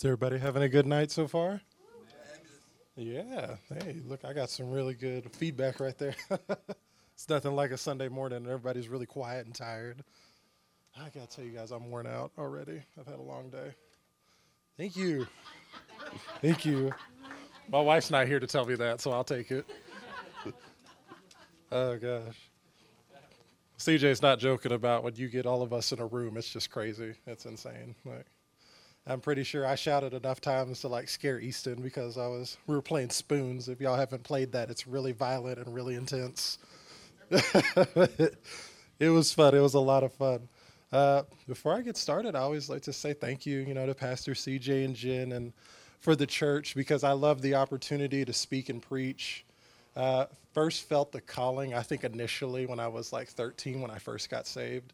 Is everybody having a good night so far? Yeah. Hey, look, I got some really good feedback right there. it's nothing like a Sunday morning and everybody's really quiet and tired. I got to tell you guys, I'm worn out already. I've had a long day. Thank you. Thank you. My wife's not here to tell me that, so I'll take it. oh, gosh. CJ's not joking about when you get all of us in a room. It's just crazy. It's insane. Like, I'm pretty sure I shouted enough times to like scare Easton because I was we were playing spoons. If y'all haven't played that, it's really violent and really intense. it, was fun. It was a lot of fun. Uh, before I get started, I always like to say thank you, you know, to Pastor CJ and Jen and for the church because I love the opportunity to speak and preach. Uh, first felt the calling, I think initially when I was like 13 when I first got saved.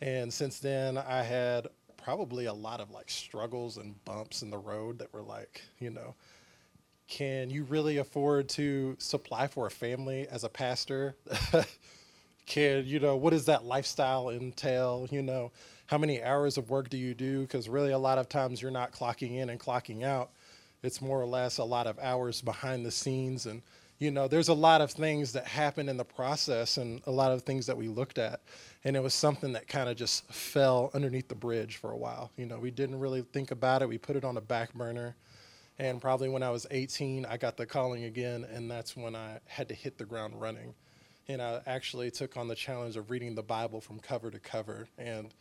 And since then, I had probably a lot of like struggles and bumps in the road that were like, you know, can you really afford to supply for a family as a pastor? can, you know, what does that lifestyle entail? You know, how many hours of work do you do? Because really, a lot of times you're not clocking in and clocking out. It's more or less a lot of hours behind the scenes and you know, there's a lot of things that happen in the process and a lot of things that we looked at. And it was something that kind of just fell underneath the bridge for a while. You know, we didn't really think about it. We put it on a back burner. And probably when I was 18, I got the calling again, and that's when I had to hit the ground running. And I actually took on the challenge of reading the Bible from cover to cover. And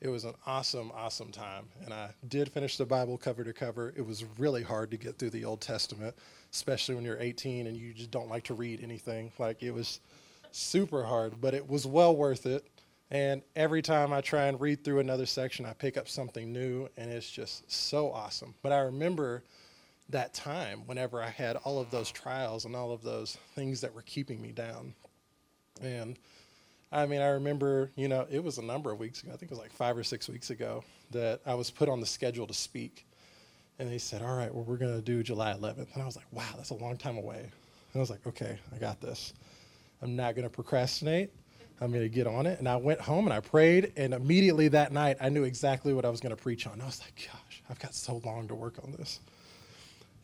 it was an awesome, awesome time. And I did finish the Bible cover to cover. It was really hard to get through the Old Testament, especially when you're 18 and you just don't like to read anything. Like it was super hard, but it was well worth it. And every time I try and read through another section, I pick up something new, and it's just so awesome. But I remember that time whenever I had all of those trials and all of those things that were keeping me down. And I mean, I remember, you know, it was a number of weeks ago. I think it was like five or six weeks ago that I was put on the schedule to speak. And they said, all right, well, we're going to do July 11th. And I was like, wow, that's a long time away. And I was like, okay, I got this. I'm not going to procrastinate. I'm going to get on it. And I went home and I prayed. And immediately that night, I knew exactly what I was going to preach on. I was like, gosh, I've got so long to work on this.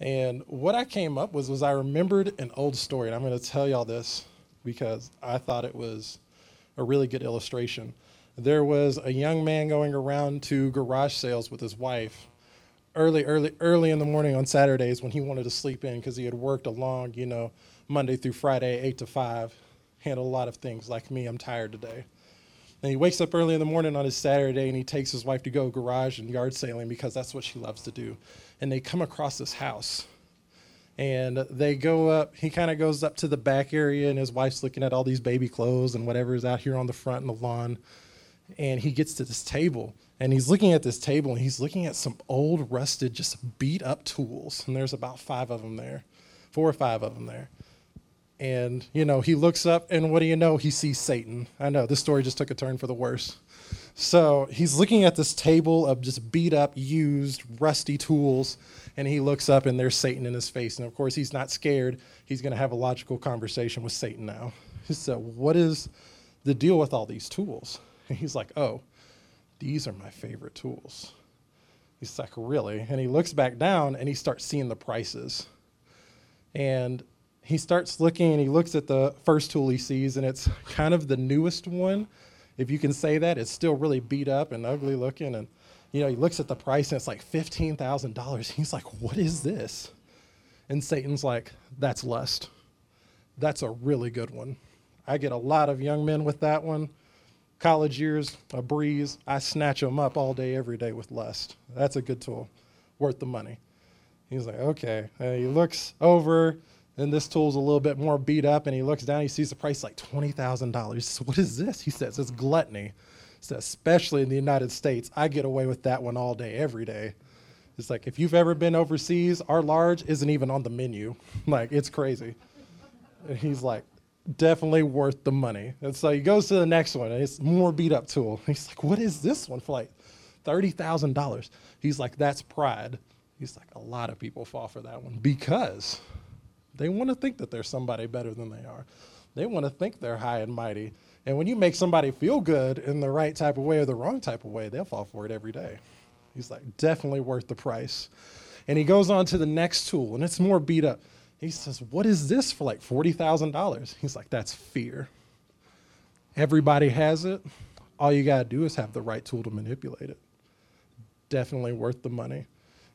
And what I came up with was I remembered an old story. And I'm going to tell y'all this because I thought it was a really good illustration. There was a young man going around to garage sales with his wife early, early, early in the morning on Saturdays when he wanted to sleep in because he had worked a long, you know, Monday through Friday, eight to five, handled a lot of things. Like me, I'm tired today. And he wakes up early in the morning on his Saturday and he takes his wife to go garage and yard sailing because that's what she loves to do. And they come across this house and they go up he kind of goes up to the back area and his wife's looking at all these baby clothes and whatever is out here on the front and the lawn and he gets to this table and he's looking at this table and he's looking at some old rusted just beat up tools and there's about five of them there four or five of them there and you know he looks up and what do you know he sees satan i know this story just took a turn for the worse so he's looking at this table of just beat up used rusty tools and he looks up and there's Satan in his face. And of course, he's not scared. He's going to have a logical conversation with Satan now. So, what is the deal with all these tools? And he's like, Oh, these are my favorite tools. He's like, Really? And he looks back down and he starts seeing the prices. And he starts looking and he looks at the first tool he sees, and it's kind of the newest one. If you can say that, it's still really beat up and ugly looking. And you know, he looks at the price and it's like $15,000. He's like, what is this? And Satan's like, that's lust. That's a really good one. I get a lot of young men with that one. College years, a breeze. I snatch them up all day, every day with lust. That's a good tool, worth the money. He's like, okay. And he looks over, and this tool's a little bit more beat up, and he looks down, he sees the price like $20,000. Says, what is this? He says, it's gluttony. So especially in the United States, I get away with that one all day, every day. It's like if you've ever been overseas, our large isn't even on the menu. like it's crazy. And he's like, definitely worth the money. And so he goes to the next one, and it's more beat up tool. He's like, what is this one for like thirty thousand dollars? He's like, that's pride. He's like, a lot of people fall for that one because they want to think that they're somebody better than they are. They want to think they're high and mighty. And when you make somebody feel good in the right type of way or the wrong type of way, they'll fall for it every day. He's like, definitely worth the price. And he goes on to the next tool, and it's more beat up. He says, What is this for like $40,000? He's like, That's fear. Everybody has it. All you got to do is have the right tool to manipulate it. Definitely worth the money.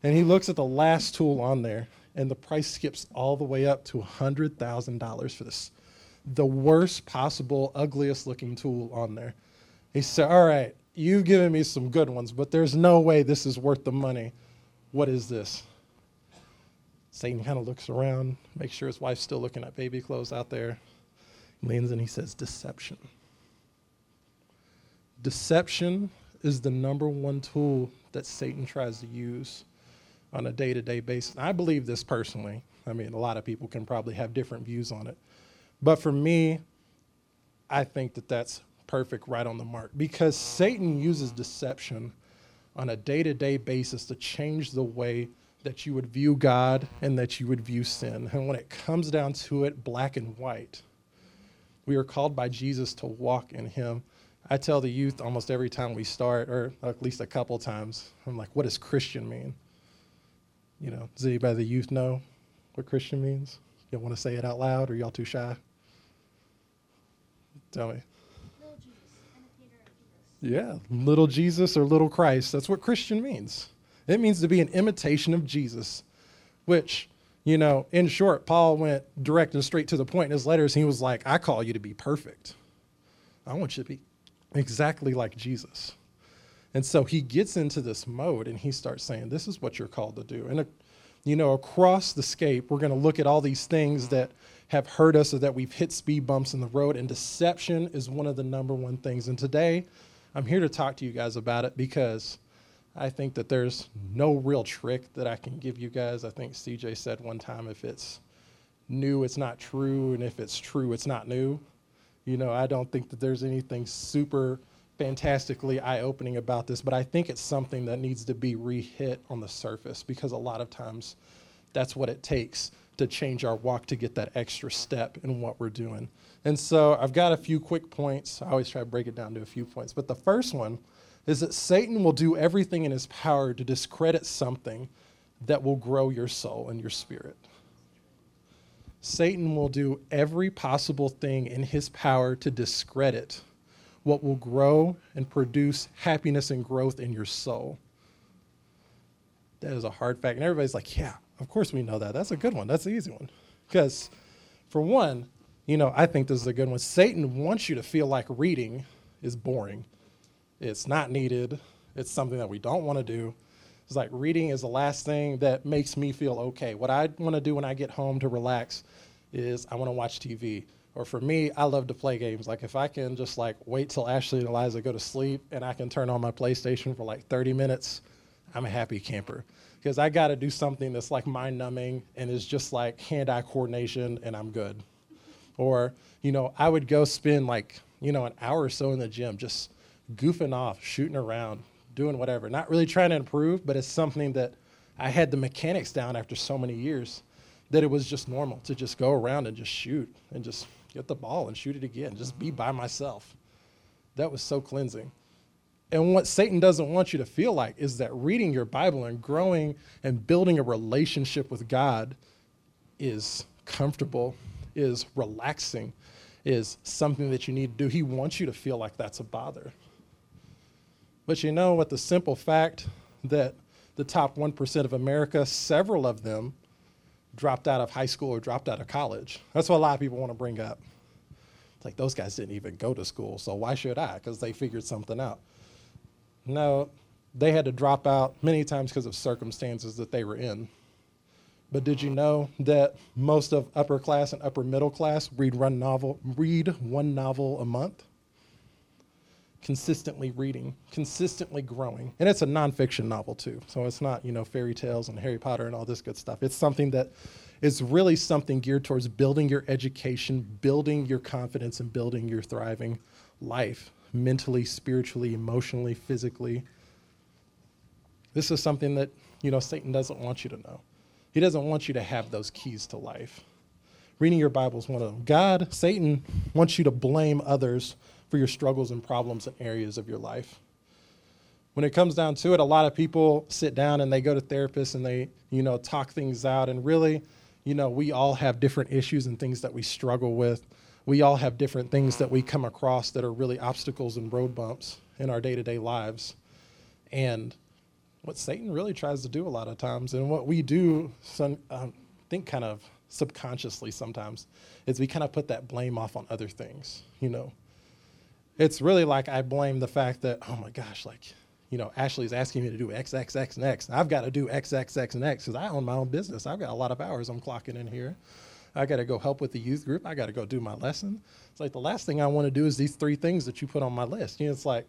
And he looks at the last tool on there, and the price skips all the way up to $100,000 for this. The worst possible, ugliest looking tool on there. He said, All right, you've given me some good ones, but there's no way this is worth the money. What is this? Satan kind of looks around, makes sure his wife's still looking at baby clothes out there, leans in, he says, Deception. Deception is the number one tool that Satan tries to use on a day to day basis. I believe this personally. I mean, a lot of people can probably have different views on it. But for me, I think that that's perfect right on the mark because Satan uses deception on a day to day basis to change the way that you would view God and that you would view sin. And when it comes down to it, black and white, we are called by Jesus to walk in Him. I tell the youth almost every time we start, or at least a couple times, I'm like, what does Christian mean? You know, does anybody the youth know what Christian means? You want to say it out loud, or y'all too shy? Tell me. Yeah, little Jesus or little Christ. That's what Christian means. It means to be an imitation of Jesus, which, you know, in short, Paul went direct and straight to the point in his letters. He was like, I call you to be perfect. I want you to be exactly like Jesus. And so he gets into this mode and he starts saying, This is what you're called to do. And, uh, you know, across the scape, we're going to look at all these things that have hurt us or that we've hit speed bumps in the road. And deception is one of the number one things. And today, I'm here to talk to you guys about it because I think that there's no real trick that I can give you guys. I think CJ said one time if it's new, it's not true, and if it's true, it's not new. You know, I don't think that there's anything super fantastically eye opening about this, but I think it's something that needs to be re-hit on the surface because a lot of times that's what it takes to change our walk to get that extra step in what we're doing. And so I've got a few quick points. I always try to break it down to a few points. But the first one is that Satan will do everything in his power to discredit something that will grow your soul and your spirit. Satan will do every possible thing in his power to discredit what will grow and produce happiness and growth in your soul. That is a hard fact. And everybody's like, yeah, of course we know that. That's a good one. That's the easy one. Because, for one, you know, I think this is a good one. Satan wants you to feel like reading is boring. It's not needed. It's something that we don't want to do. It's like reading is the last thing that makes me feel okay. What I want to do when I get home to relax is I want to watch TV. Or for me, I love to play games. Like if I can just like wait till Ashley and Eliza go to sleep and I can turn on my PlayStation for like 30 minutes, I'm a happy camper. Because I got to do something that's like mind numbing and is just like hand eye coordination and I'm good. Or, you know, I would go spend like, you know, an hour or so in the gym just goofing off, shooting around, doing whatever. Not really trying to improve, but it's something that I had the mechanics down after so many years that it was just normal to just go around and just shoot and just get the ball and shoot it again, just be by myself. That was so cleansing. And what Satan doesn't want you to feel like is that reading your Bible and growing and building a relationship with God is comfortable is relaxing, is something that you need to do. He wants you to feel like that's a bother. But you know what? The simple fact that the top 1% of America, several of them dropped out of high school or dropped out of college. That's what a lot of people want to bring up. It's like those guys didn't even go to school, so why should I? Because they figured something out. No, they had to drop out many times because of circumstances that they were in. But did you know that most of upper class and upper middle class read one novel, read one novel a month? Consistently reading, consistently growing. And it's a nonfiction novel too. So it's not, you know, fairy tales and Harry Potter and all this good stuff. It's something that is really something geared towards building your education, building your confidence, and building your thriving life mentally, spiritually, emotionally, physically. This is something that, you know, Satan doesn't want you to know. He doesn't want you to have those keys to life. Reading your Bible is one of them. God, Satan, wants you to blame others for your struggles and problems and areas of your life. when it comes down to it, a lot of people sit down and they go to therapists and they, you know, talk things out. And really, you know, we all have different issues and things that we struggle with. We all have different things that we come across that are really obstacles and road bumps in our day to day lives. And what Satan really tries to do a lot of times, and what we do, some, um, think kind of subconsciously sometimes, is we kind of put that blame off on other things, you know. It's really like I blame the fact that, oh my gosh, like, you know, Ashley's asking me to do X, X, X, and X. I've got to do X, X, X, and X because I own my own business. I've got a lot of hours I'm clocking in here. I got to go help with the youth group. I got to go do my lesson. It's like the last thing I want to do is these three things that you put on my list. You know, it's like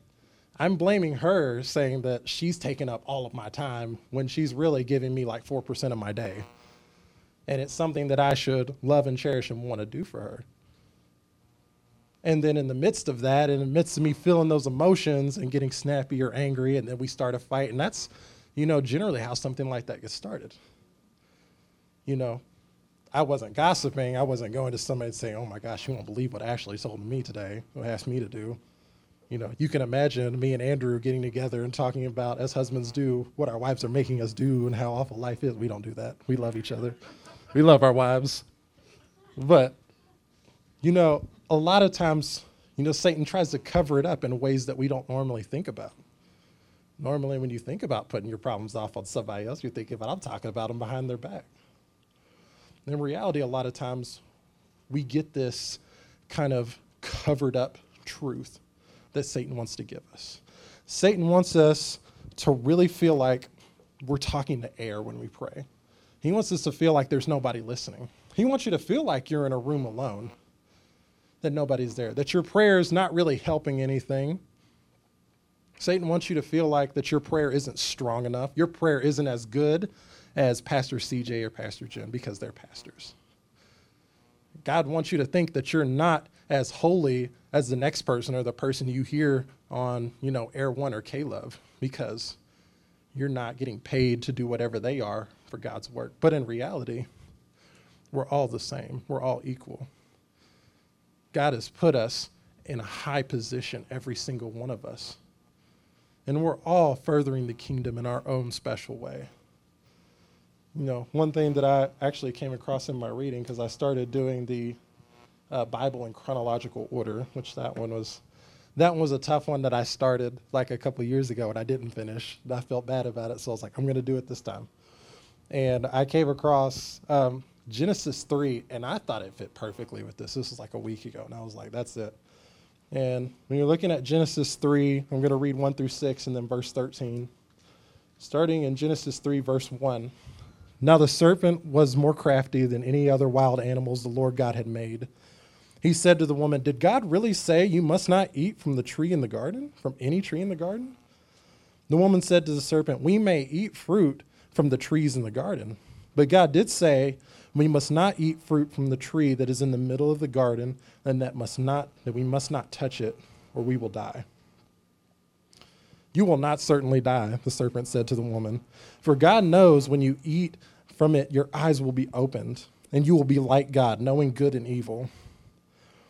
I'm blaming her saying that she's taking up all of my time when she's really giving me like 4% of my day. And it's something that I should love and cherish and want to do for her. And then in the midst of that, in the midst of me feeling those emotions and getting snappy or angry, and then we start a fight. And that's, you know, generally how something like that gets started. You know, I wasn't gossiping. I wasn't going to somebody and saying, oh my gosh, you won't believe what Ashley told me today, or asked me to do. You know, you can imagine me and Andrew getting together and talking about, as husbands do, what our wives are making us do and how awful life is. We don't do that. We love each other. We love our wives. But, you know, a lot of times, you know, Satan tries to cover it up in ways that we don't normally think about. Normally, when you think about putting your problems off on somebody else, you're thinking about, I'm talking about them behind their back. In reality, a lot of times we get this kind of covered up truth that Satan wants to give us. Satan wants us to really feel like we're talking to air when we pray. He wants us to feel like there's nobody listening. He wants you to feel like you're in a room alone that nobody's there, that your prayer is not really helping anything. Satan wants you to feel like that your prayer isn't strong enough. Your prayer isn't as good as Pastor CJ or Pastor Jim because they're pastors. God wants you to think that you're not as holy as the next person or the person you hear on, you know, Air One or Love because you're not getting paid to do whatever they are for God's work. But in reality, we're all the same. We're all equal. God has put us in a high position, every single one of us. And we're all furthering the kingdom in our own special way. You know, one thing that I actually came across in my reading, because I started doing the uh, Bible in chronological order, which that one was, that one was a tough one that I started like a couple years ago and I didn't finish. I felt bad about it, so I was like, I'm going to do it this time. And I came across um, Genesis 3, and I thought it fit perfectly with this. This was like a week ago, and I was like, that's it. And when you're looking at Genesis 3, I'm going to read 1 through 6 and then verse 13. Starting in Genesis 3, verse 1. Now the serpent was more crafty than any other wild animals the Lord God had made. He said to the woman, Did God really say you must not eat from the tree in the garden, from any tree in the garden? The woman said to the serpent, We may eat fruit from the trees in the garden. But God did say, we must not eat fruit from the tree that is in the middle of the garden, and that must not that we must not touch it, or we will die. You will not certainly die, the serpent said to the woman, for God knows when you eat from it, your eyes will be opened, and you will be like God, knowing good and evil.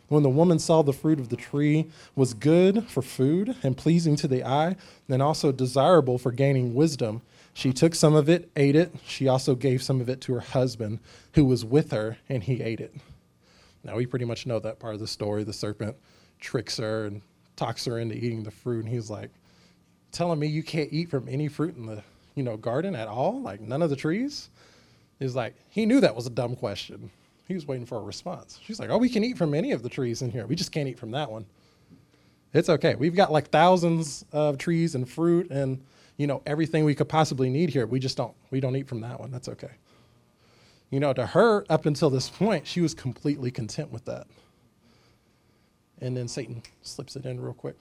When the woman saw the fruit of the tree was good for food and pleasing to the eye, and also desirable for gaining wisdom, she took some of it, ate it. She also gave some of it to her husband who was with her, and he ate it. Now, we pretty much know that part of the story. The serpent tricks her and talks her into eating the fruit, and he's like, telling me you can't eat from any fruit in the you know garden at all like none of the trees he's like he knew that was a dumb question he was waiting for a response she's like oh we can eat from any of the trees in here we just can't eat from that one it's okay we've got like thousands of trees and fruit and you know, everything we could possibly need here. We just don't, we don't eat from that one. That's okay. You know, to her, up until this point, she was completely content with that. And then Satan slips it in real quick.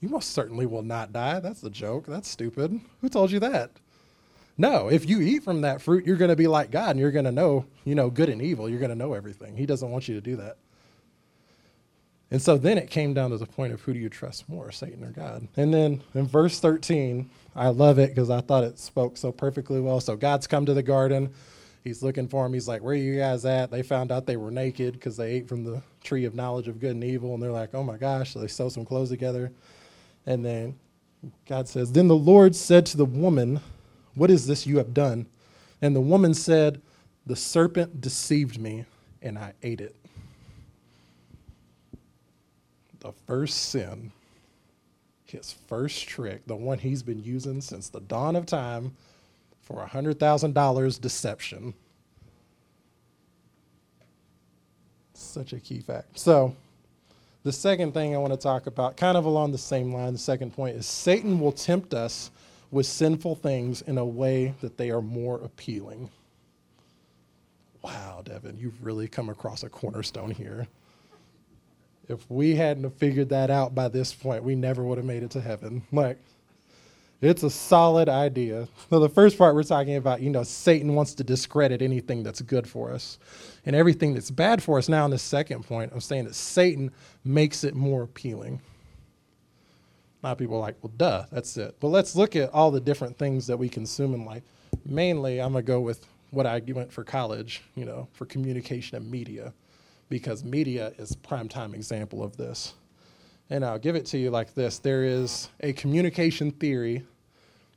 You most certainly will not die. That's a joke. That's stupid. Who told you that? No, if you eat from that fruit, you're going to be like God and you're going to know, you know, good and evil. You're going to know everything. He doesn't want you to do that. And so then it came down to the point of who do you trust more, Satan or God? And then in verse 13, I love it because I thought it spoke so perfectly well. So God's come to the garden. He's looking for him. He's like, Where are you guys at? They found out they were naked because they ate from the tree of knowledge of good and evil. And they're like, Oh my gosh. So they sew some clothes together. And then God says, Then the Lord said to the woman, What is this you have done? And the woman said, The serpent deceived me, and I ate it. The first sin, his first trick, the one he's been using since the dawn of time for a $100,000 deception. Such a key fact. So, the second thing I want to talk about, kind of along the same line, the second point is Satan will tempt us with sinful things in a way that they are more appealing. Wow, Devin, you've really come across a cornerstone here. If we hadn't figured that out by this point, we never would have made it to heaven. Like, it's a solid idea. So, the first part we're talking about, you know, Satan wants to discredit anything that's good for us and everything that's bad for us. Now, in the second point, I'm saying that Satan makes it more appealing. Lot of people are like, well, duh, that's it. But let's look at all the different things that we consume in life. Mainly, I'm going to go with what I went for college, you know, for communication and media, because media is prime time example of this. And I'll give it to you like this there is a communication theory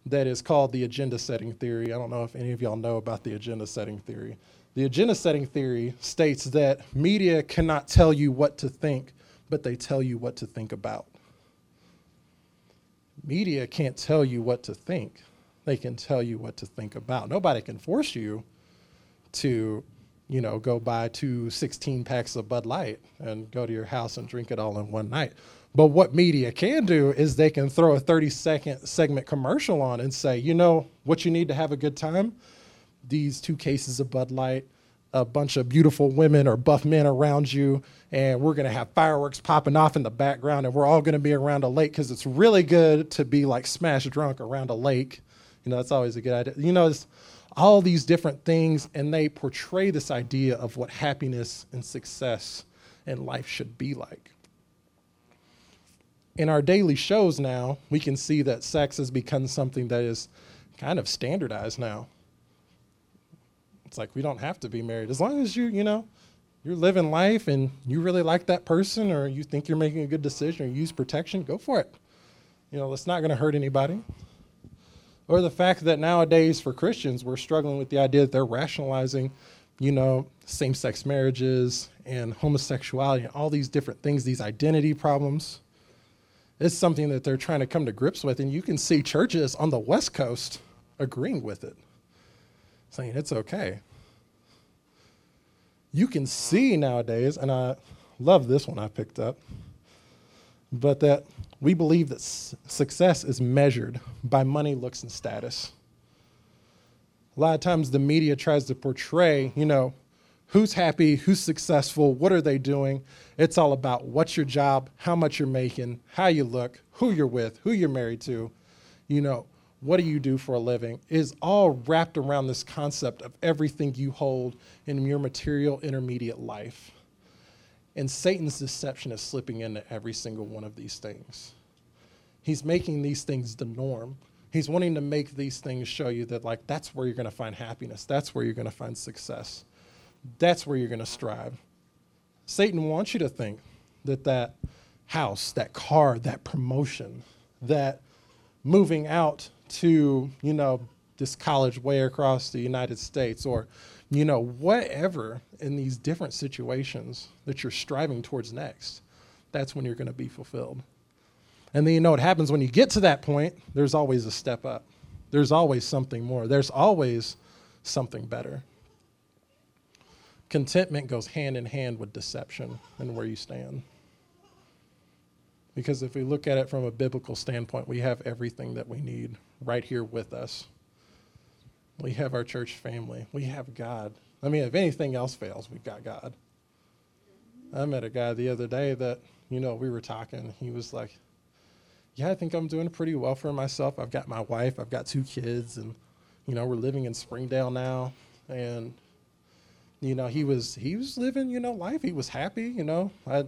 that is called the agenda setting theory. I don't know if any of y'all know about the agenda setting theory. The agenda setting theory states that media cannot tell you what to think, but they tell you what to think about. Media can't tell you what to think, they can tell you what to think about. Nobody can force you to you know, go buy two 16 packs of Bud Light and go to your house and drink it all in one night. But what media can do is they can throw a 30 second segment commercial on and say, you know, what you need to have a good time? These two cases of Bud Light, a bunch of beautiful women or buff men around you, and we're to have fireworks popping off in the background, and we're all to be around a lake because it's really good to be like smash drunk around a lake. You know, that's always a good idea. You know, it's all these different things, and they portray this idea of what happiness and success and life should be like in our daily shows now, we can see that sex has become something that is kind of standardized now. It's like we don't have to be married as long as you, you know, you're living life and you really like that person or you think you're making a good decision or use protection, go for it. You know, it's not going to hurt anybody. Or the fact that nowadays for Christians, we're struggling with the idea that they're rationalizing, you know, same sex marriages and homosexuality and all these different things, these identity problems it's something that they're trying to come to grips with. And you can see churches on the West Coast agreeing with it, saying it's okay. You can see nowadays, and I love this one I picked up, but that we believe that s- success is measured by money, looks, and status. A lot of times the media tries to portray, you know, who's happy, who's successful, what are they doing. It's all about what's your job, how much you're making, how you look, who you're with, who you're married to, you know, what do you do for a living is all wrapped around this concept of everything you hold in your material intermediate life. And Satan's deception is slipping into every single one of these things. He's making these things the norm. He's wanting to make these things show you that, like, that's where you're going to find happiness. That's where you're going to find success. That's where you're going to strive. Satan wants you to think that that house, that car, that promotion, that moving out to, you know, this college way across the United States or, you know, whatever in these different situations that you're striving towards next, that's when you're going to be fulfilled. And then you know what happens when you get to that point, there's always a step up. There's always something more. There's always something better contentment goes hand in hand with deception and where you stand. Because if we look at it from a biblical standpoint, we have everything that we need right here with us. We have our church family. We have God. I mean, if anything else fails, we've got God. I met a guy the other day that, you know, we were talking. He was like, Yeah, I think I'm doing pretty well for myself. I've got my wife, I've got two kids, and, you know, we're living in Springdale now. And you know, he was he was living, you know, life. He was happy, you know. I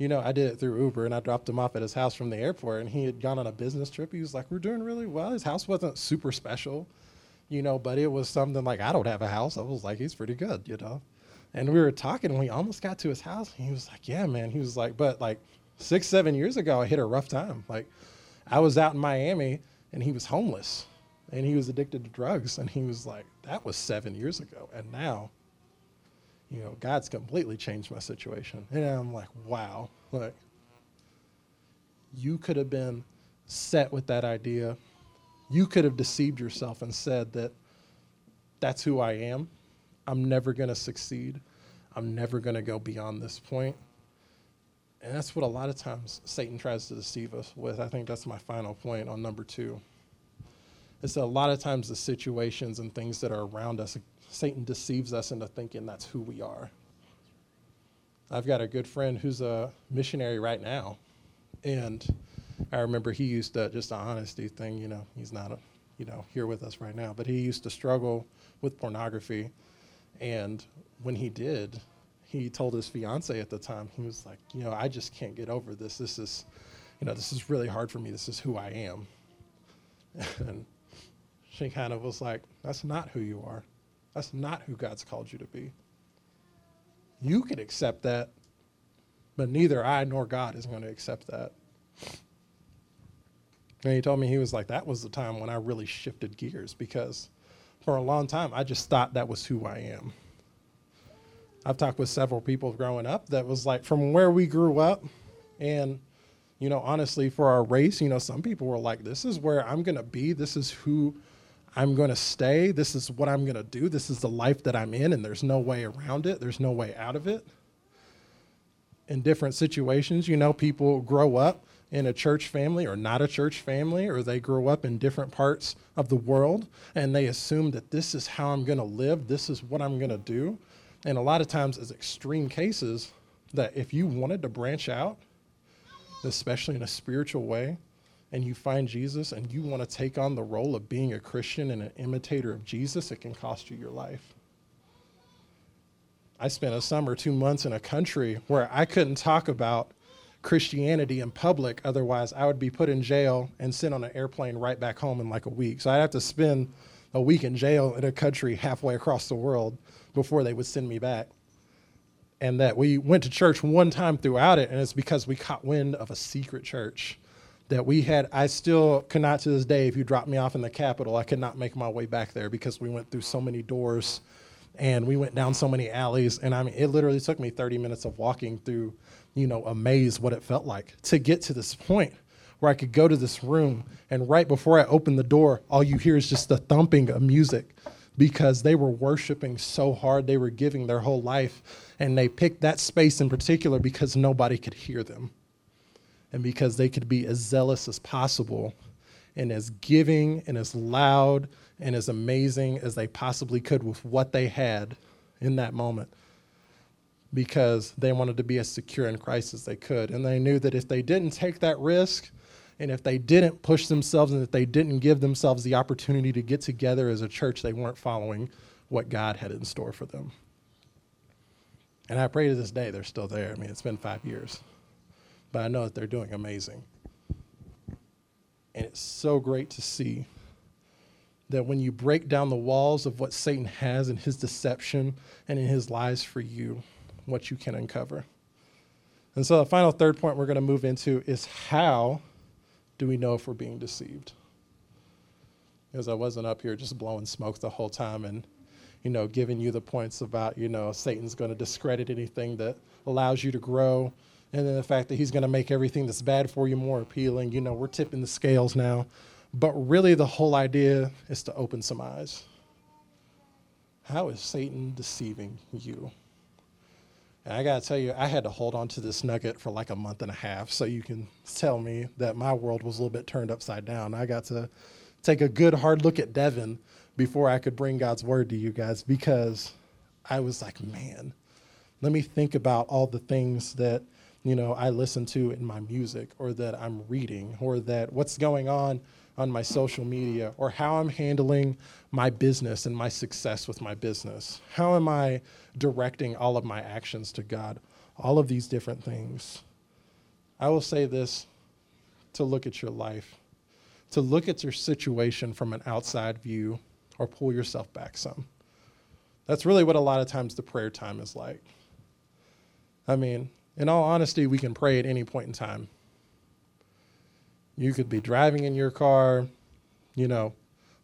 you know, I did it through Uber and I dropped him off at his house from the airport and he had gone on a business trip. He was like, We're doing really well. His house wasn't super special, you know, but it was something like I don't have a house. I was like, He's pretty good, you know. And we were talking and we almost got to his house and he was like, Yeah, man. He was like, but like six, seven years ago I hit a rough time. Like I was out in Miami and he was homeless and he was addicted to drugs. And he was like, that was seven years ago. And now, you know, God's completely changed my situation. And I'm like, wow, like, you could have been set with that idea. You could have deceived yourself and said that that's who I am. I'm never going to succeed. I'm never going to go beyond this point. And that's what a lot of times Satan tries to deceive us with. I think that's my final point on number two. That a lot of times the situations and things that are around us, Satan deceives us into thinking that's who we are. I've got a good friend who's a missionary right now. And I remember he used to, just an honesty thing, you know, he's not, a, you know, here with us right now, but he used to struggle with pornography. And when he did, he told his fiance at the time, he was like, you know, I just can't get over this. This is, you know, this is really hard for me. This is who I am. and she kind of was like, that's not who you are. That's not who God's called you to be. You can accept that, but neither I nor God is going to accept that. And he told me he was like, that was the time when I really shifted gears because for a long time I just thought that was who I am. I've talked with several people growing up that was like from where we grew up. And, you know, honestly, for our race, you know, some people were like, this is where I'm going to be. This is who I'm going to stay. This is what I'm going to do. This is the life that I'm in, and there's no way around it. There's no way out of it. In different situations, you know, people grow up in a church family or not a church family, or they grow up in different parts of the world and they assume that this is how I'm going to live, this is what I'm going to do. And a lot of times, as extreme cases, that if you wanted to branch out, especially in a spiritual way, and you find Jesus and you want to take on the role of being a Christian and an imitator of Jesus, it can cost you your life. I spent a summer, two months in a country where I couldn't talk about Christianity in public, otherwise, I would be put in jail and sent on an airplane right back home in like a week. So I'd have to spend a week in jail in a country halfway across the world before they would send me back. And that we went to church one time throughout it, and it's because we caught wind of a secret church that we had. I still cannot to this day, if you drop me off in the Capitol, I could not make my way back there because we went through so many doors and we went down so many alleys. And I mean, it literally took me 30 minutes of walking through, you know, a maze, what it felt like to get to this point where I could go to this room. And right before I opened the door, all you hear is just the thumping of music because they were worshiping so hard. They were giving their whole life. And they picked that space in particular because nobody could hear them and because they could be as zealous as possible and as giving and as loud and as amazing as they possibly could with what they had in that moment because they wanted to be as secure in Christ as they could. And they knew that if they didn't take that risk, and if they didn't push themselves and if they didn't give themselves the opportunity to get together as a church, they weren't following what God had in store for them. And I pray to this day they're still there. I mean, it's been five years, but I know that they're doing amazing. And it's so great to see that when you break down the walls of what Satan has in his deception and in his lies for you, what you can uncover. And so the final third point we're going to move into is how do we know if we're being deceived? Because I wasn't up here just blowing smoke the whole time and, you know, giving you the points about, you know, Satan's going to discredit anything that allows you to grow. And then the fact that he's going to make everything that's bad for you more appealing. You know, we're tipping the scales now. But really, the whole idea is to open some eyes. How is Satan deceiving you? And I got to tell you, I had to hold on to this nugget for like a month and a half so you can tell me that my world was a little bit turned upside down. I got to take a good hard look at Devin before I could bring God's word to you guys because I was like, man, let me think about all the things that, you know, I listen to in my music or that I'm reading or that what's going on on my social media or how I'm handling my business and my success with my business. How am I directing all of my actions to God? All of these different things. I will say this to look at your life, to look at your situation from an outside view or pull yourself back some. That's really what a lot of times the prayer time is like. I mean, in all honesty, we can pray at any point in time You could be driving in your car, you know,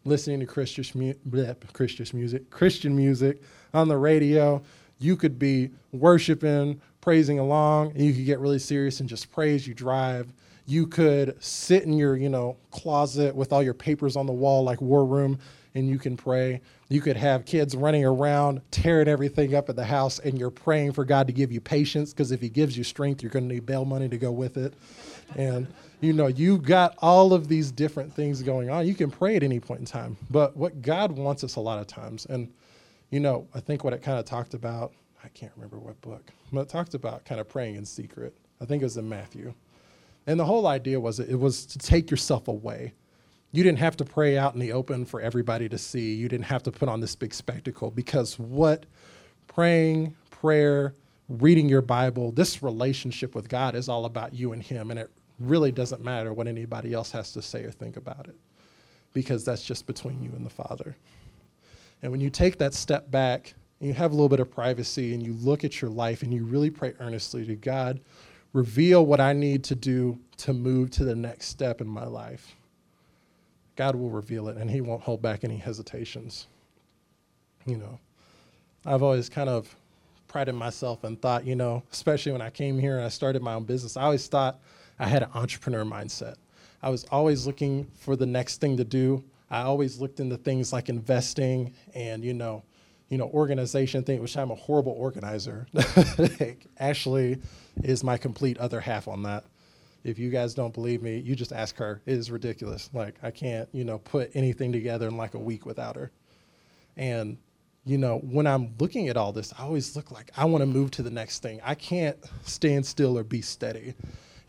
listening to Christian, bleh, Christian music, Christian music on the radio. You could be worshiping, praising along, and you could get really serious and just praise. You drive. You could sit in your, you know, closet with all your papers on the wall like war room and you can pray. You could have kids running around, tearing everything up at the house, and you're praying for God to give you patience because if He gives you strength, you're going to need bail money to go with it. And, you know, you've got all of these different things going on. You can pray at any point in time. But what God wants us a lot of times, and, you know, I think what it kind of talked about, I can't remember what book, but it talked about kind of praying in secret. I think it was in Matthew. And the whole idea was it was to take yourself away you didn't have to pray out in the open for everybody to see. You didn't have to put on this big spectacle because what praying, prayer, reading your Bible, this relationship with God is all about you and Him. And it really doesn't matter what anybody else has to say or think about it because that's just between you and the Father. And when you take that step back and you have a little bit of privacy and you look at your life and you really pray earnestly to God, reveal what I need to do to move to the next step in my life God will reveal it and He won't hold back any hesitations. You know, I've always kind of prided myself and thought, you know, especially when I came here and I started my own business, I always thought I had an entrepreneur mindset. I was always looking for the next thing to do. I always looked into things like investing and, you know, you know, organization thing, which I'm a horrible organizer. Ashley is my complete other half on that. If you guys don't believe me, you just ask her. It is ridiculous. Like I can't, you know, put anything together in like a week without her. And you know, when I'm looking at all this, I always look like I want to move to the next thing. I can't stand still or be steady.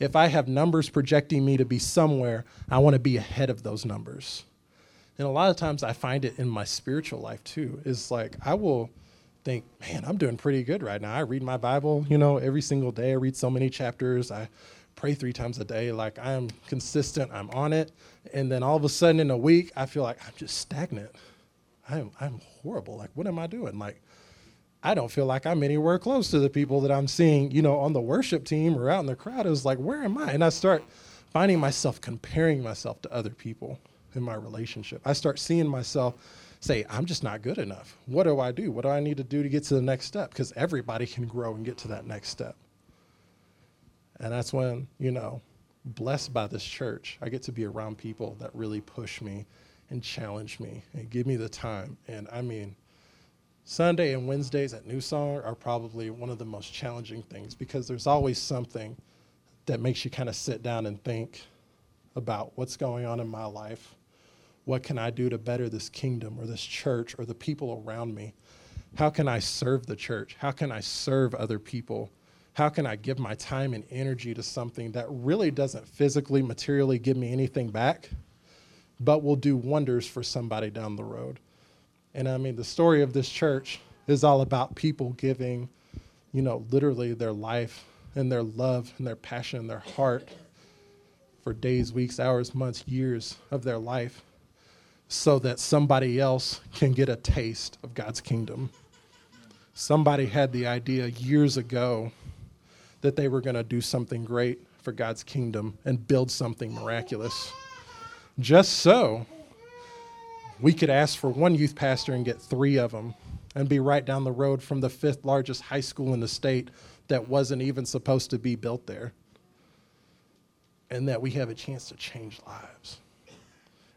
If I have numbers projecting me to be somewhere, I want to be ahead of those numbers. And a lot of times I find it in my spiritual life too, is like I will think, man, I'm doing pretty good right now. I read my Bible, you know, every single day. I read so many chapters. I pray three times a day. Like I am consistent, I'm on it. And then all of a sudden in a week, I feel like I'm just stagnant. I'm, I'm horrible. Like, what am I doing? Like, I don't feel like I'm anywhere close to the people that I'm seeing, you know, on the worship team or out in the crowd. It was like, where am I? And I start finding myself comparing myself to other people in my relationship. I start seeing myself say, I'm just not good enough. What do I do? What do I need to do to get to the next step? Because everybody can grow and get to that next step. And that's when, you know, blessed by this church, I get to be around people that really push me and challenge me and give me the time. And I mean, Sunday and Wednesdays at New Song are probably one of the most challenging things because there's always something that makes you kind of sit down and think about what's going on in my life. What can I do to better this kingdom or this church or the people around me? How can I serve the church? How can I serve other people? How can I give my time and energy to something that really doesn't physically, materially give me anything back, but will do wonders for somebody down the road? And I mean, the story of this church is all about people giving, you know, literally their life and their love and their passion and their heart for days, weeks, hours, months, years of their life so that somebody else can get a taste of God's kingdom. Somebody had the idea years ago that they were going to do something great for God's kingdom and build something miraculous. Just so we could ask for one youth pastor and get three of them and be right down the road from the fifth largest high school in the state that wasn't even supposed to be built there. And that we have a chance to change lives.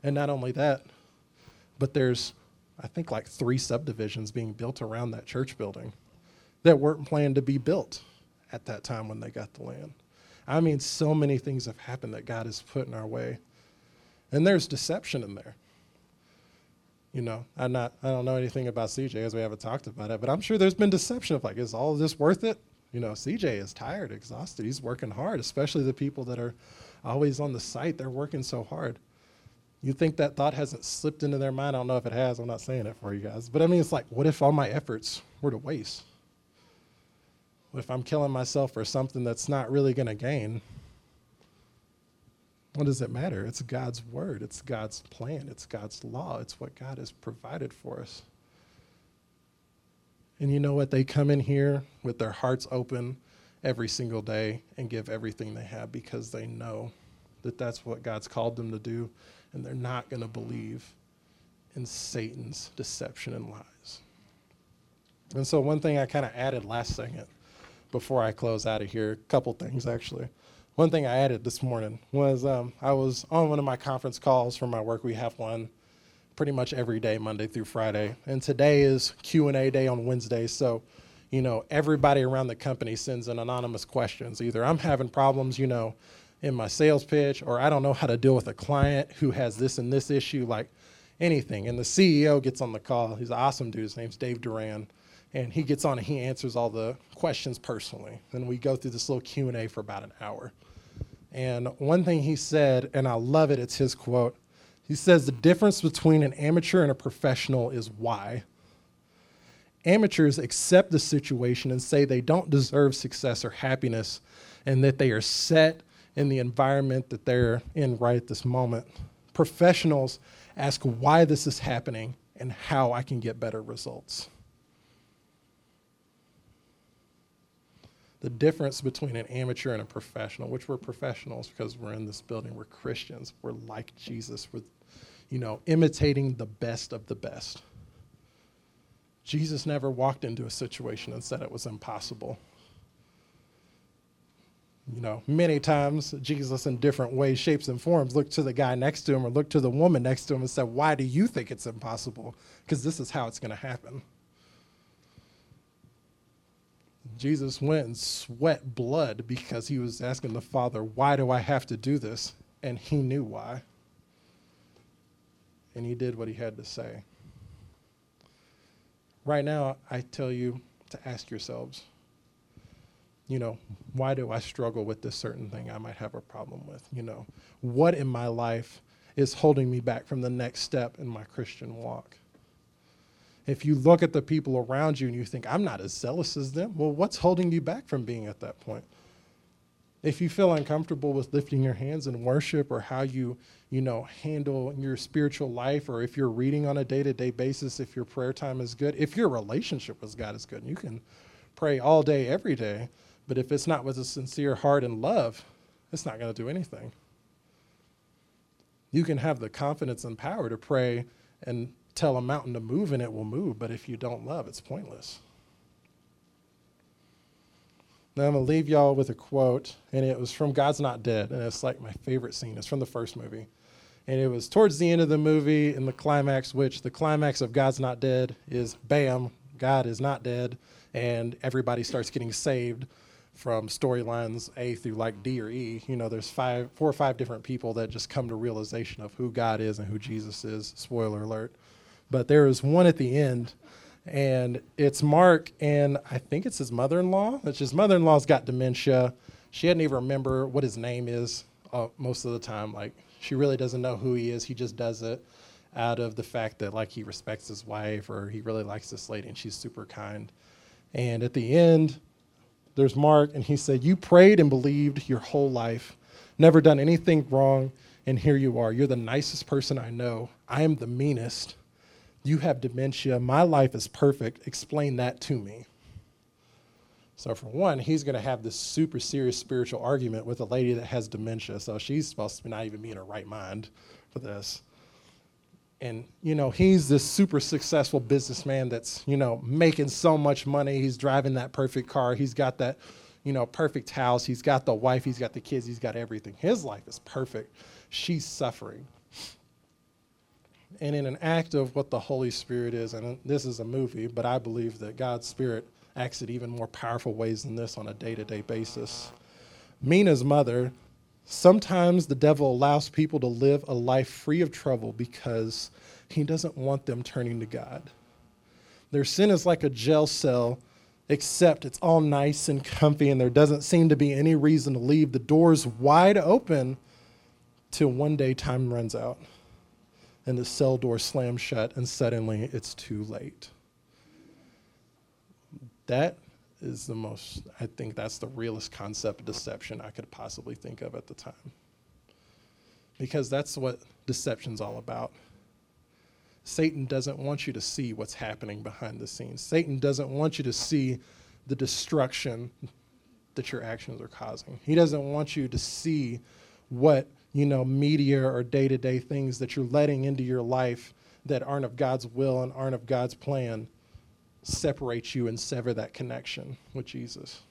And not only that, but there's, I think, like three subdivisions being built around that church building that weren't planned to be built at that time when they got the land. I mean, so many things have happened that God has put in our way. And there's deception in there. You know, I'm not, I don't know anything about CJ as we haven't talked about it, but I'm sure there's been deception of like, is all this worth it? You know, CJ is tired, exhausted. He's working hard, especially the people that are always on the site. They're working so hard. You think that thought hasn't slipped into their mind? I don't know if it has. I'm not saying it for you guys. But I mean, it's like, what if all my efforts were to waste? If I'm killing myself for something that's not really going to gain, what does it matter? It's God's word, it's God's plan, it's God's law, it's what God has provided for us. And you know what? They come in here with their hearts open every single day and give everything they have because they know that that's what God's called them to do, and they're not going to believe in Satan's deception and lies. And so, one thing I kind of added last second before I close out of here, a couple things actually. One thing I added this morning was um, I was on one of my conference calls for my work. We have one pretty much every day, Monday through Friday, and today is Q and A day on Wednesday. So, you know, everybody around the company sends in anonymous questions. Either I'm having problems, you know, in my sales pitch, or I don't know how to deal with a client who has this and this issue, like anything. And the CEO gets on the call. He's an awesome dude. His name's Dave Duran and he gets on and he answers all the questions personally. Then we go through this little Q and A for about an hour. And one thing he said, and I love it, it's his quote. He says the difference between an amateur and a professional is why. Amateurs accept the situation and say they don't deserve success or happiness and that they are set in the environment that they're in right at this moment. Professionals ask why this is happening and how I can get better results. The difference between an amateur and a professional, which we're professionals because we're in this building, we're Christians, we're like Jesus, we're, you know, imitating the best of the best. Jesus never walked into a situation and said it was impossible. You know, many times Jesus, in different ways, shapes, and forms, looked to the guy next to him or looked to the woman next to him and said, Why do you think it's impossible? Because this is how it's going to happen. Jesus went and sweat blood because he was asking the Father, Why do I have to do this? And he knew why. And he did what he had to say. Right now, I tell you to ask yourselves, you know, why do I struggle with this certain thing I might have a problem with? You know, what in my life is holding me back from the next step in my Christian walk? If you look at the people around you and you think, I'm not as zealous as them, well, what's holding you back from being at that point? If you feel uncomfortable with lifting your hands in worship or how you, you know, handle your spiritual life, or if you're reading on a day to day basis, if your prayer time is good, if your relationship with God is good, you can pray all day, every day. But if it's not with a sincere heart and love, it's not going to do anything. You can have the confidence and power to pray and tell a mountain to move and it will move, but if you don't love, it's pointless. Now I'm going to leave y'all with a quote, and it was from God's Not Dead, and it's like my favorite scene. It's from the first movie. And it was towards the end of the movie in the climax, which the climax of God's Not Dead is bam, God is not dead, and everybody starts getting saved from storylines A through like D or E. You know, there's five, four or five different people that just come to realization of who God is and who Jesus is. Spoiler alert but there is one at the end, and it's Mark and I think it's his mother-in-law. Which his mother-in-law's got dementia. She doesn't even remember what his name is uh, most of the time. Like she really doesn't know who he is. He just does it out of the fact that like he respects his wife or he really likes this lady and she's super kind. And at the end, there's Mark, and he said, You prayed and believed your whole life, never done anything wrong, and here you are. You're the nicest person I know. I am the meanest. You have dementia. My life is perfect. Explain that to me. So, for one, he's going to have this super serious spiritual argument with a lady that has dementia. So, she's supposed to not even be in her right mind for this. And, you know, he's this super successful businessman that's, you know, making so much money. He's driving that perfect car. He's got that, you know, perfect house. He's got the wife. He's got the kids. He's got everything. His life is perfect. She's suffering and in an act of what the Holy Spirit is, and this is a movie, but I believe that God's Spirit acts in even more powerful ways than this on a day to day basis. Mina's mother, sometimes the devil allows people to live a life free of trouble because he doesn't want them turning to God. Their sin is like a jail cell, except it's all nice and comfy, and there doesn't seem to be any reason to leave. The door's wide open till one day time runs out and the cell door slams shut, and suddenly it's too late. That is the most, I think that's the realest concept of deception I could possibly think of at the time. Because that's what deception's all about. Satan doesn't want you to see what's happening behind the scenes. Satan doesn't want you to see the destruction that your actions are causing. He doesn't want you to see what you know, media or day to day things that you're letting into your life that aren't of God's will and aren't of God's plan separate you and sever that connection with Jesus.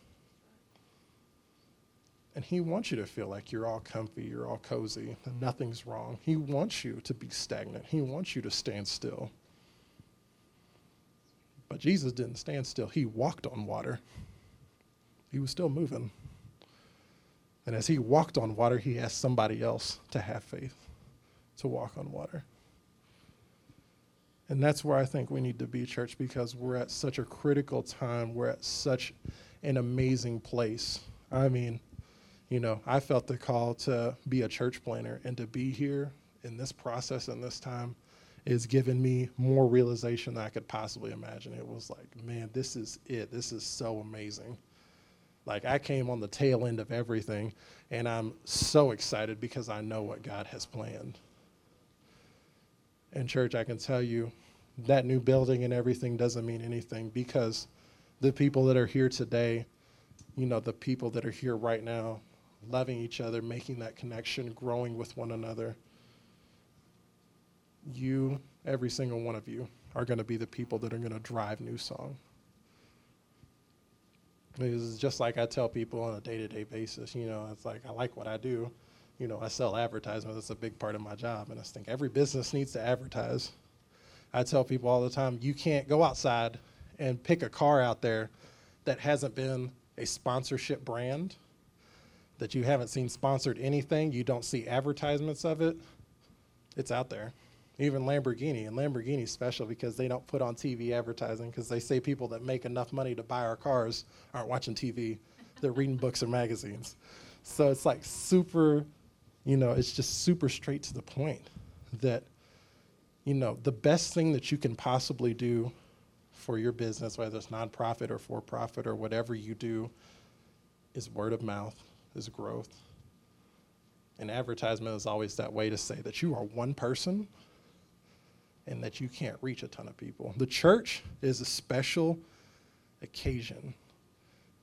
And He wants you to feel like you're all comfy, you're all cozy, and nothing's wrong. He wants you to be stagnant, He wants you to stand still. But Jesus didn't stand still, He walked on water. He was still moving. And as He walked on water, He asked somebody else to have faith to walk on water. And that's where I think we need to be, church, because we're at such a critical time. We're at such an amazing place. I mean, you know, I felt the call to be a church planter and to be here in this process and this time is giving me more realization than I could possibly imagine. It was like, man, this is it. This is so amazing. Like I came on the tail end of everything, and I'm so excited because I know what God has planned. And, church, I can tell you that new building and everything doesn't mean anything because the people that are here today, you know, the people that are here right now, loving each other, making that connection, growing with one another, you, every single one of you, are going to be the people that are going to drive New Song. It's just like I tell people on a day to day basis, you know, it's like I like what I do you know, I sell advertisements. It's a big part of my job. And I think every business needs to advertise. I tell people all the time, you can't go outside and pick a car out there that hasn't been a sponsorship brand, that you haven't seen sponsored anything, you don't see advertisements of it. It's out there. Even Lamborghini, and Lamborghini's special because they don't put on TV advertising because they say people that make enough money to buy our cars aren't watching TV. They're reading books or magazines. So it's like super you know, it's just super straight to the point that, you know, the best thing that you can possibly do for your business, whether it's nonprofit or for profit or whatever you do, is word of mouth, is growth. And advertisement is always that way to say that you are one person and that you can't reach a ton of people. The church is a special occasion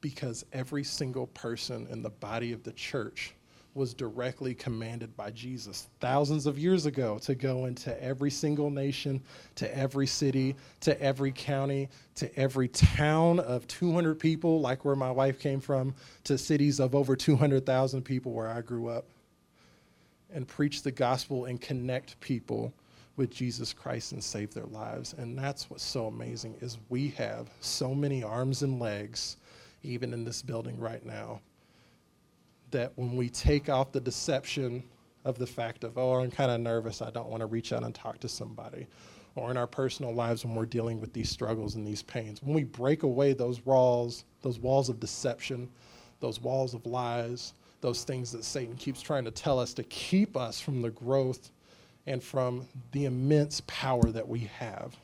because every single person in the body of the church was directly commanded by Jesus thousands of years ago to go into every single nation, to every city, to every county, to every town of 200 people, like where my wife came from, to cities of over 200,000 people where I grew up, and preach the gospel and connect people with Jesus Christ and save their lives. And that's what's so amazing is we have so many arms and legs even in this building right now that when we take off the deception of the fact of, oh, I'm kind of nervous, I don't want to reach out and talk to somebody, or in our personal lives when we're dealing with these struggles and these pains, when we break away those walls, those walls of deception, those walls of lies, those things that Satan keeps trying to tell us to keep us from the growth and from the immense power that we have.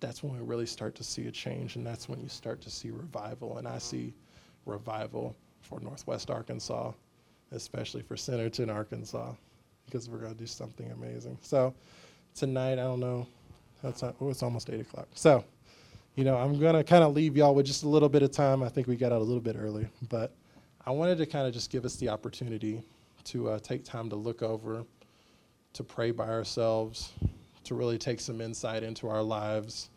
That's when we really start to see a change, and that's when you start to see revival. And I see revival for Northwest Arkansas, especially for Centerton, Arkansas, because we're going to do something amazing. So tonight, I don't know, that's not, oh, it's almost 8 o'clock. So, you know, I'm going to kind of leave y'all with just a little bit of time. I think we got out a little bit early, but I wanted to kind of just give us the opportunity to uh, take time to look over, to pray by ourselves, to really take some insight into our lives,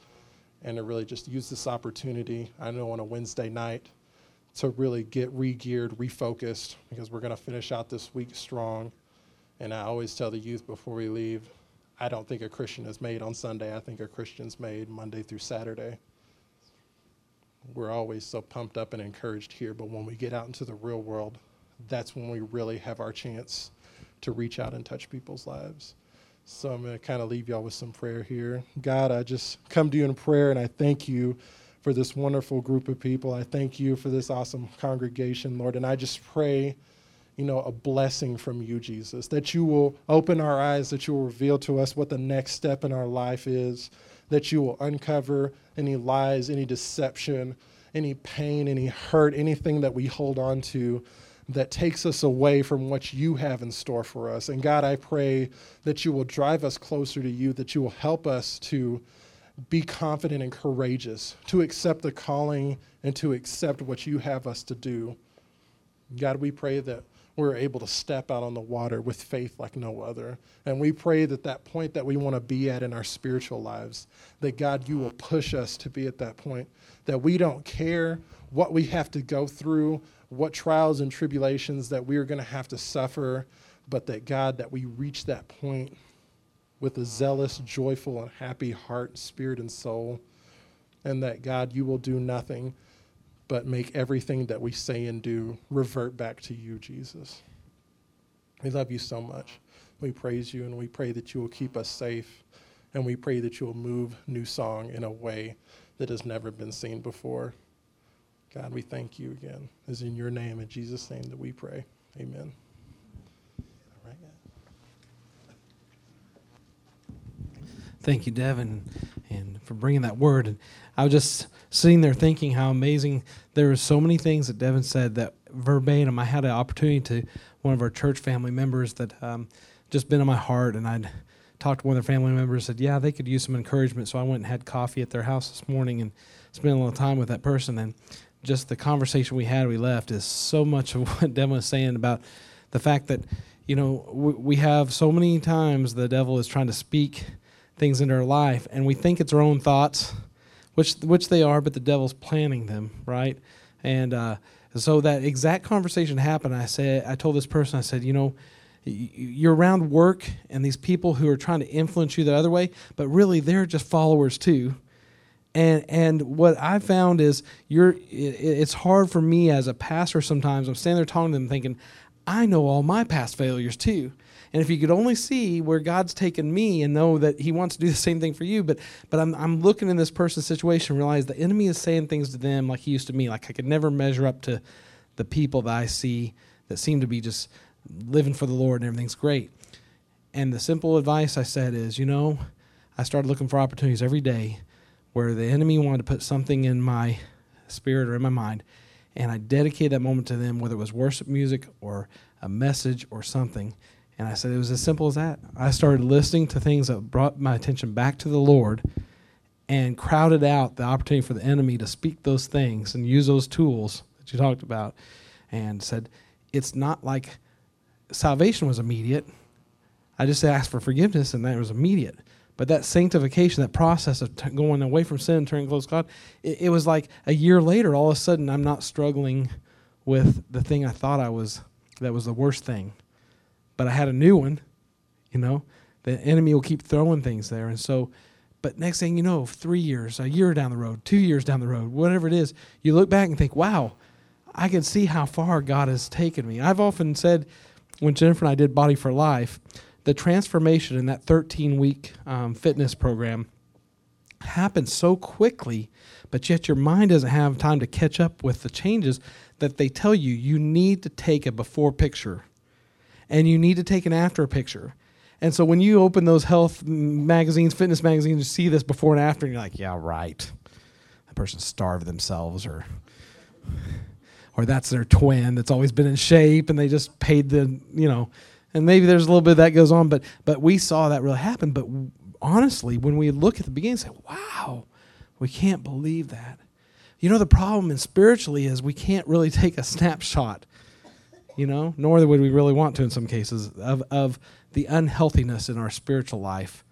and to really just use this opportunity. I know on a Wednesday night, to really get re-geared, refocused, because we're going to finish out this week strong. And I always tell the youth before we leave, I don't think a Christian is made on Sunday. I think a Christian's made Monday through Saturday. We're always so pumped up and encouraged here, but when we get out into the real world, that's when we really have our chance to reach out and touch people's lives. So I'm going to kind of leave y'all with some prayer here. God, I just come to you in prayer and I thank you for this wonderful group of people. I thank you for this awesome congregation, Lord. And I just pray, you know, a blessing from you, Jesus, that you will open our eyes, that you will reveal to us what the next step in our life is, that you will uncover any lies, any deception, any pain, any hurt, anything that we hold on to that takes us away from what you have in store for us. And God, I pray that you will drive us closer to you, that you will help us to be confident and courageous, to accept the calling and to accept what you have us to do. God, we pray that we're able to step out on the water with faith like no other. And we pray that that point that we want to be at in our spiritual lives, that God, you will push us to be at that point, that we don't care what we have to go through, what trials and tribulations that we are going to have to suffer, but that God, that we reach that point with a zealous, joyful, and happy heart, spirit, and soul, and that God, you will do nothing but make everything that we say and do revert back to you, Jesus. We love you so much. We praise you and we pray that you will keep us safe. And we pray that you will move New Song in a way that has never been seen before. God, we thank you again. It's in your name, in Jesus' name, that we pray. Amen. All right. Thank you, Devin, and for bringing that word. And I was just sitting there thinking how amazing there were so many things that Devin said that verbatim. I had an opportunity to one of our church family members that um, just been on my heart, and I'd talked to one of their family members. Said, yeah, they could use some encouragement. So I went and had coffee at their house this morning and spent a little time with that person. And just the conversation we had, we left is so much of what Devin was saying about the fact that you know we have so many times the devil is trying to speak things into our life, and we think it's our own thoughts, which which they are, but the devil's planning them, right? And uh, so that exact conversation happened. I said, I told this person, I said, you know, you're around work and these people who are trying to influence you the other way, but really they're just followers too. And and what I found is you're it's hard for me as a pastor sometimes. I'm standing there talking to them thinking, I know all my past failures too. And if you could only see where God's taken me and know that He wants to do the same thing for you, but but I'm I'm looking in this person's situation realize the enemy is saying things to them like he used to me. Like I could never measure up to the people that I see that seem to be just living for the Lord and everything's great. And the simple advice I said is, you know, I started looking for opportunities every day where the enemy wanted to put something in my spirit or in my mind, and I dedicated that moment to them, whether it was worship music or a message or something. And I said, it was as simple as that. I started listening to things that brought my attention back to the Lord and crowded out the opportunity for the enemy to speak those things and use those tools that you talked about. And said, it's not like salvation was immediate. I just asked for forgiveness and that was immediate. But that sanctification, that process of t- going away from sin, turning close to God, it, it was like a year later, all of a sudden, I'm not struggling with the thing I thought I was, that was the worst thing but I had a new one, you know. The enemy will keep throwing things there. And so, but next thing you know, three years, a year down the road, two years down the road, whatever it is, you look back and think, wow, I can see how far God has taken me. I've often said when Jennifer and I did Body for Life, the transformation in that 13 week um, fitness program happens so quickly, but yet your mind doesn't have time to catch up with the changes that they tell you you need to take a before picture and you need to take an after picture. And so when you open those health magazines, fitness magazines, you see this before and after, and you're like, yeah, right. That person starved themselves, or or that's their twin that's always been in shape, and they just paid the, you know, and maybe there's a little bit that goes on, but but we saw that really happen. But honestly, when we look at the beginning, say, wow, we can't believe that. You know, the problem in spiritually is we can't really take a snapshot you know, nor would we really want to in some cases, of, of the unhealthiness in our spiritual life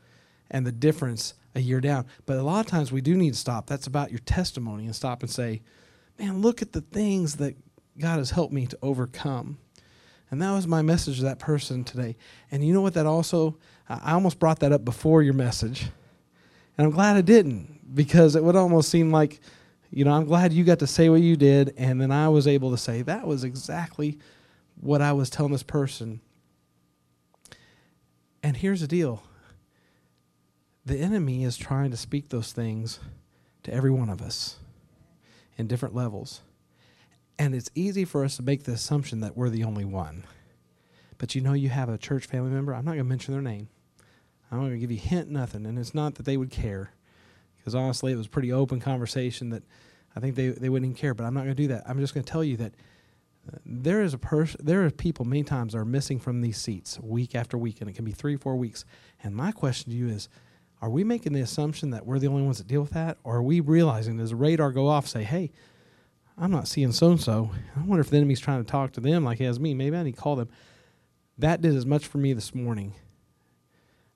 and the difference a year down. But a lot of times we do need to stop. That's about your testimony and stop and say, man, look at the things that God has helped me to overcome. And that was my message to that person today. And you know what? That also, I almost brought that up before your message. And I'm glad I didn't because it would almost seem like, you know, I'm glad you got to say what you did. And then I was able to say, that was exactly what I was telling this person. And here's the deal the enemy is trying to speak those things to every one of us in different levels. And it's easy for us to make the assumption that we're the only one. But you know, you have a church family member. I'm not going to mention their name. I'm not going to give you hint, nothing. And it's not that they would care. Because honestly, it was pretty open conversation that I think they, they wouldn't even care. But I'm not going to do that. I'm just going to tell you that uh, there is a person there are people many times are missing from these seats week after week and it can be three four weeks and my question to you is are we making the assumption that we're the only ones that deal with that or are we realizing does radar go off say hey I'm not seeing so and so. I wonder if the enemy's trying to talk to them like he has me. Maybe I need to call them. That did as much for me this morning.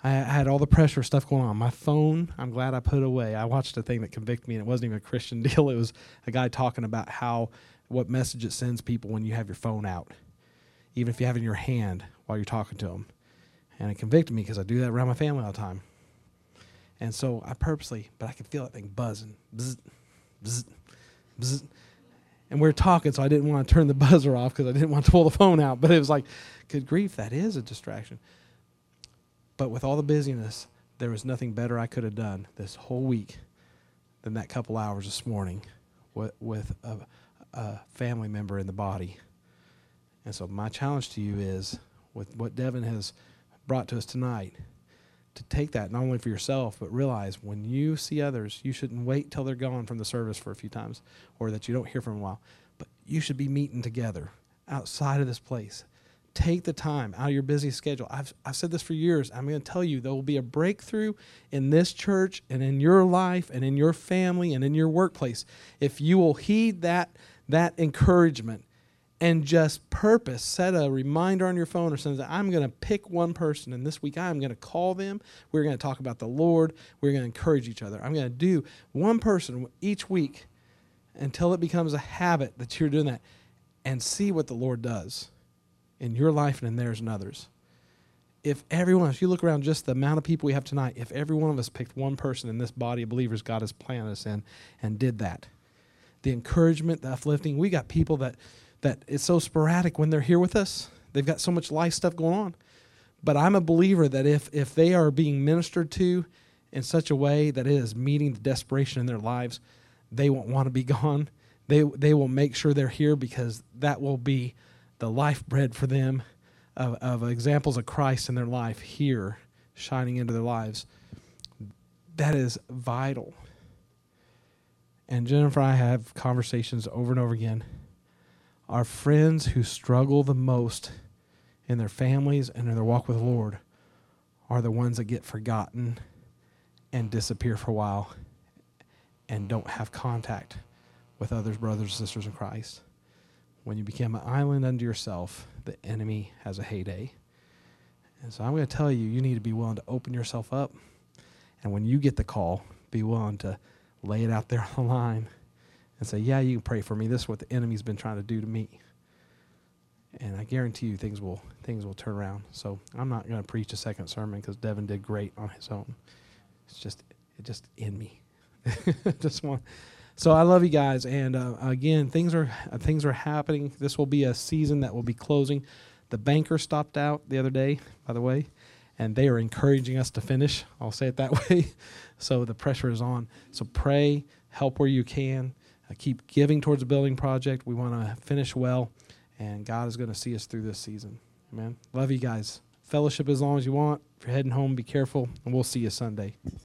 I had all the pressure stuff going on. My phone, I'm glad I put it away. I watched a thing that convicted me, and it wasn't even a Christian deal. It was a guy talking about how what message it sends people when you have your phone out, even if you have it in your hand while you're talking to them. And it convicted me because I do that around my family all the time. And so I purposely, but I could feel that thing buzzing, bzz, bzz, bzz. And we are talking, so I didn't want to turn the buzzer off because I didn't want to pull the phone out. But it was like, good grief, that is a distraction. But with all the busyness, there was nothing better I could have done this whole week than that couple hours this morning with, with a, a family member in the body. And so, my challenge to you is with what Devin has brought to us tonight to take that not only for yourself, but realize when you see others, you shouldn't wait till they're gone from the service for a few times or that you don't hear from a while. But you should be meeting together outside of this place. Take the time out of your busy schedule. I've, I've said this for years. I'm going to tell you there will be a breakthrough in this church and in your life and in your family and in your workplace if you will heed that, that encouragement and just purpose set a reminder on your phone or something i'm going to pick one person and this week i'm going to call them. We're going to talk about the lord. We're going to encourage each other. I'm going to do one person each week until it becomes a habit that you're doing that and see what the lord does in your life and in theirs and others. If everyone if you look around just the amount of people we have tonight if every one of us picked one person in this body of believers god has planted us in and did that the encouragement the uplifting we got people that that it's so sporadic when they're here with us. They've got so much life stuff going on. But I'm a believer that if if they are being ministered to in such a way that it is meeting the desperation in their lives, they won't want to be gone. They they will make sure they're here because that will be the life bread for them of, of examples of Christ in their life here shining into their lives. That is vital. And Jennifer and I have conversations over and over again our friends who struggle the most in their families and in their walk with the Lord are the ones that get forgotten and disappear for a while and don't have contact with others, brothers and sisters in Christ. When you become an island unto yourself, the enemy has a heyday. And so I'm going to tell you, you need to be willing to open yourself up. And when you get the call, be willing to lay it out there on the line and say, Yeah, you can pray for me. This is what the enemy's been trying to do to me. And I guarantee you things will things will turn around. So I'm not going to preach a second sermon because Devin did great on his own. It's just it just in me. just want. So I love you guys, and uh, again, things are uh, things are happening. This will be a season that will be closing. The banker stopped out the other day, by the way, and they are encouraging us to finish. I'll say it that way. so the pressure is on. So pray, help where you can keep giving towards the building project. We want to finish well, and God is going to see us through this season. Amen. Love you guys. Fellowship as long as you want. If you're heading home, be careful, and we'll see you Sunday.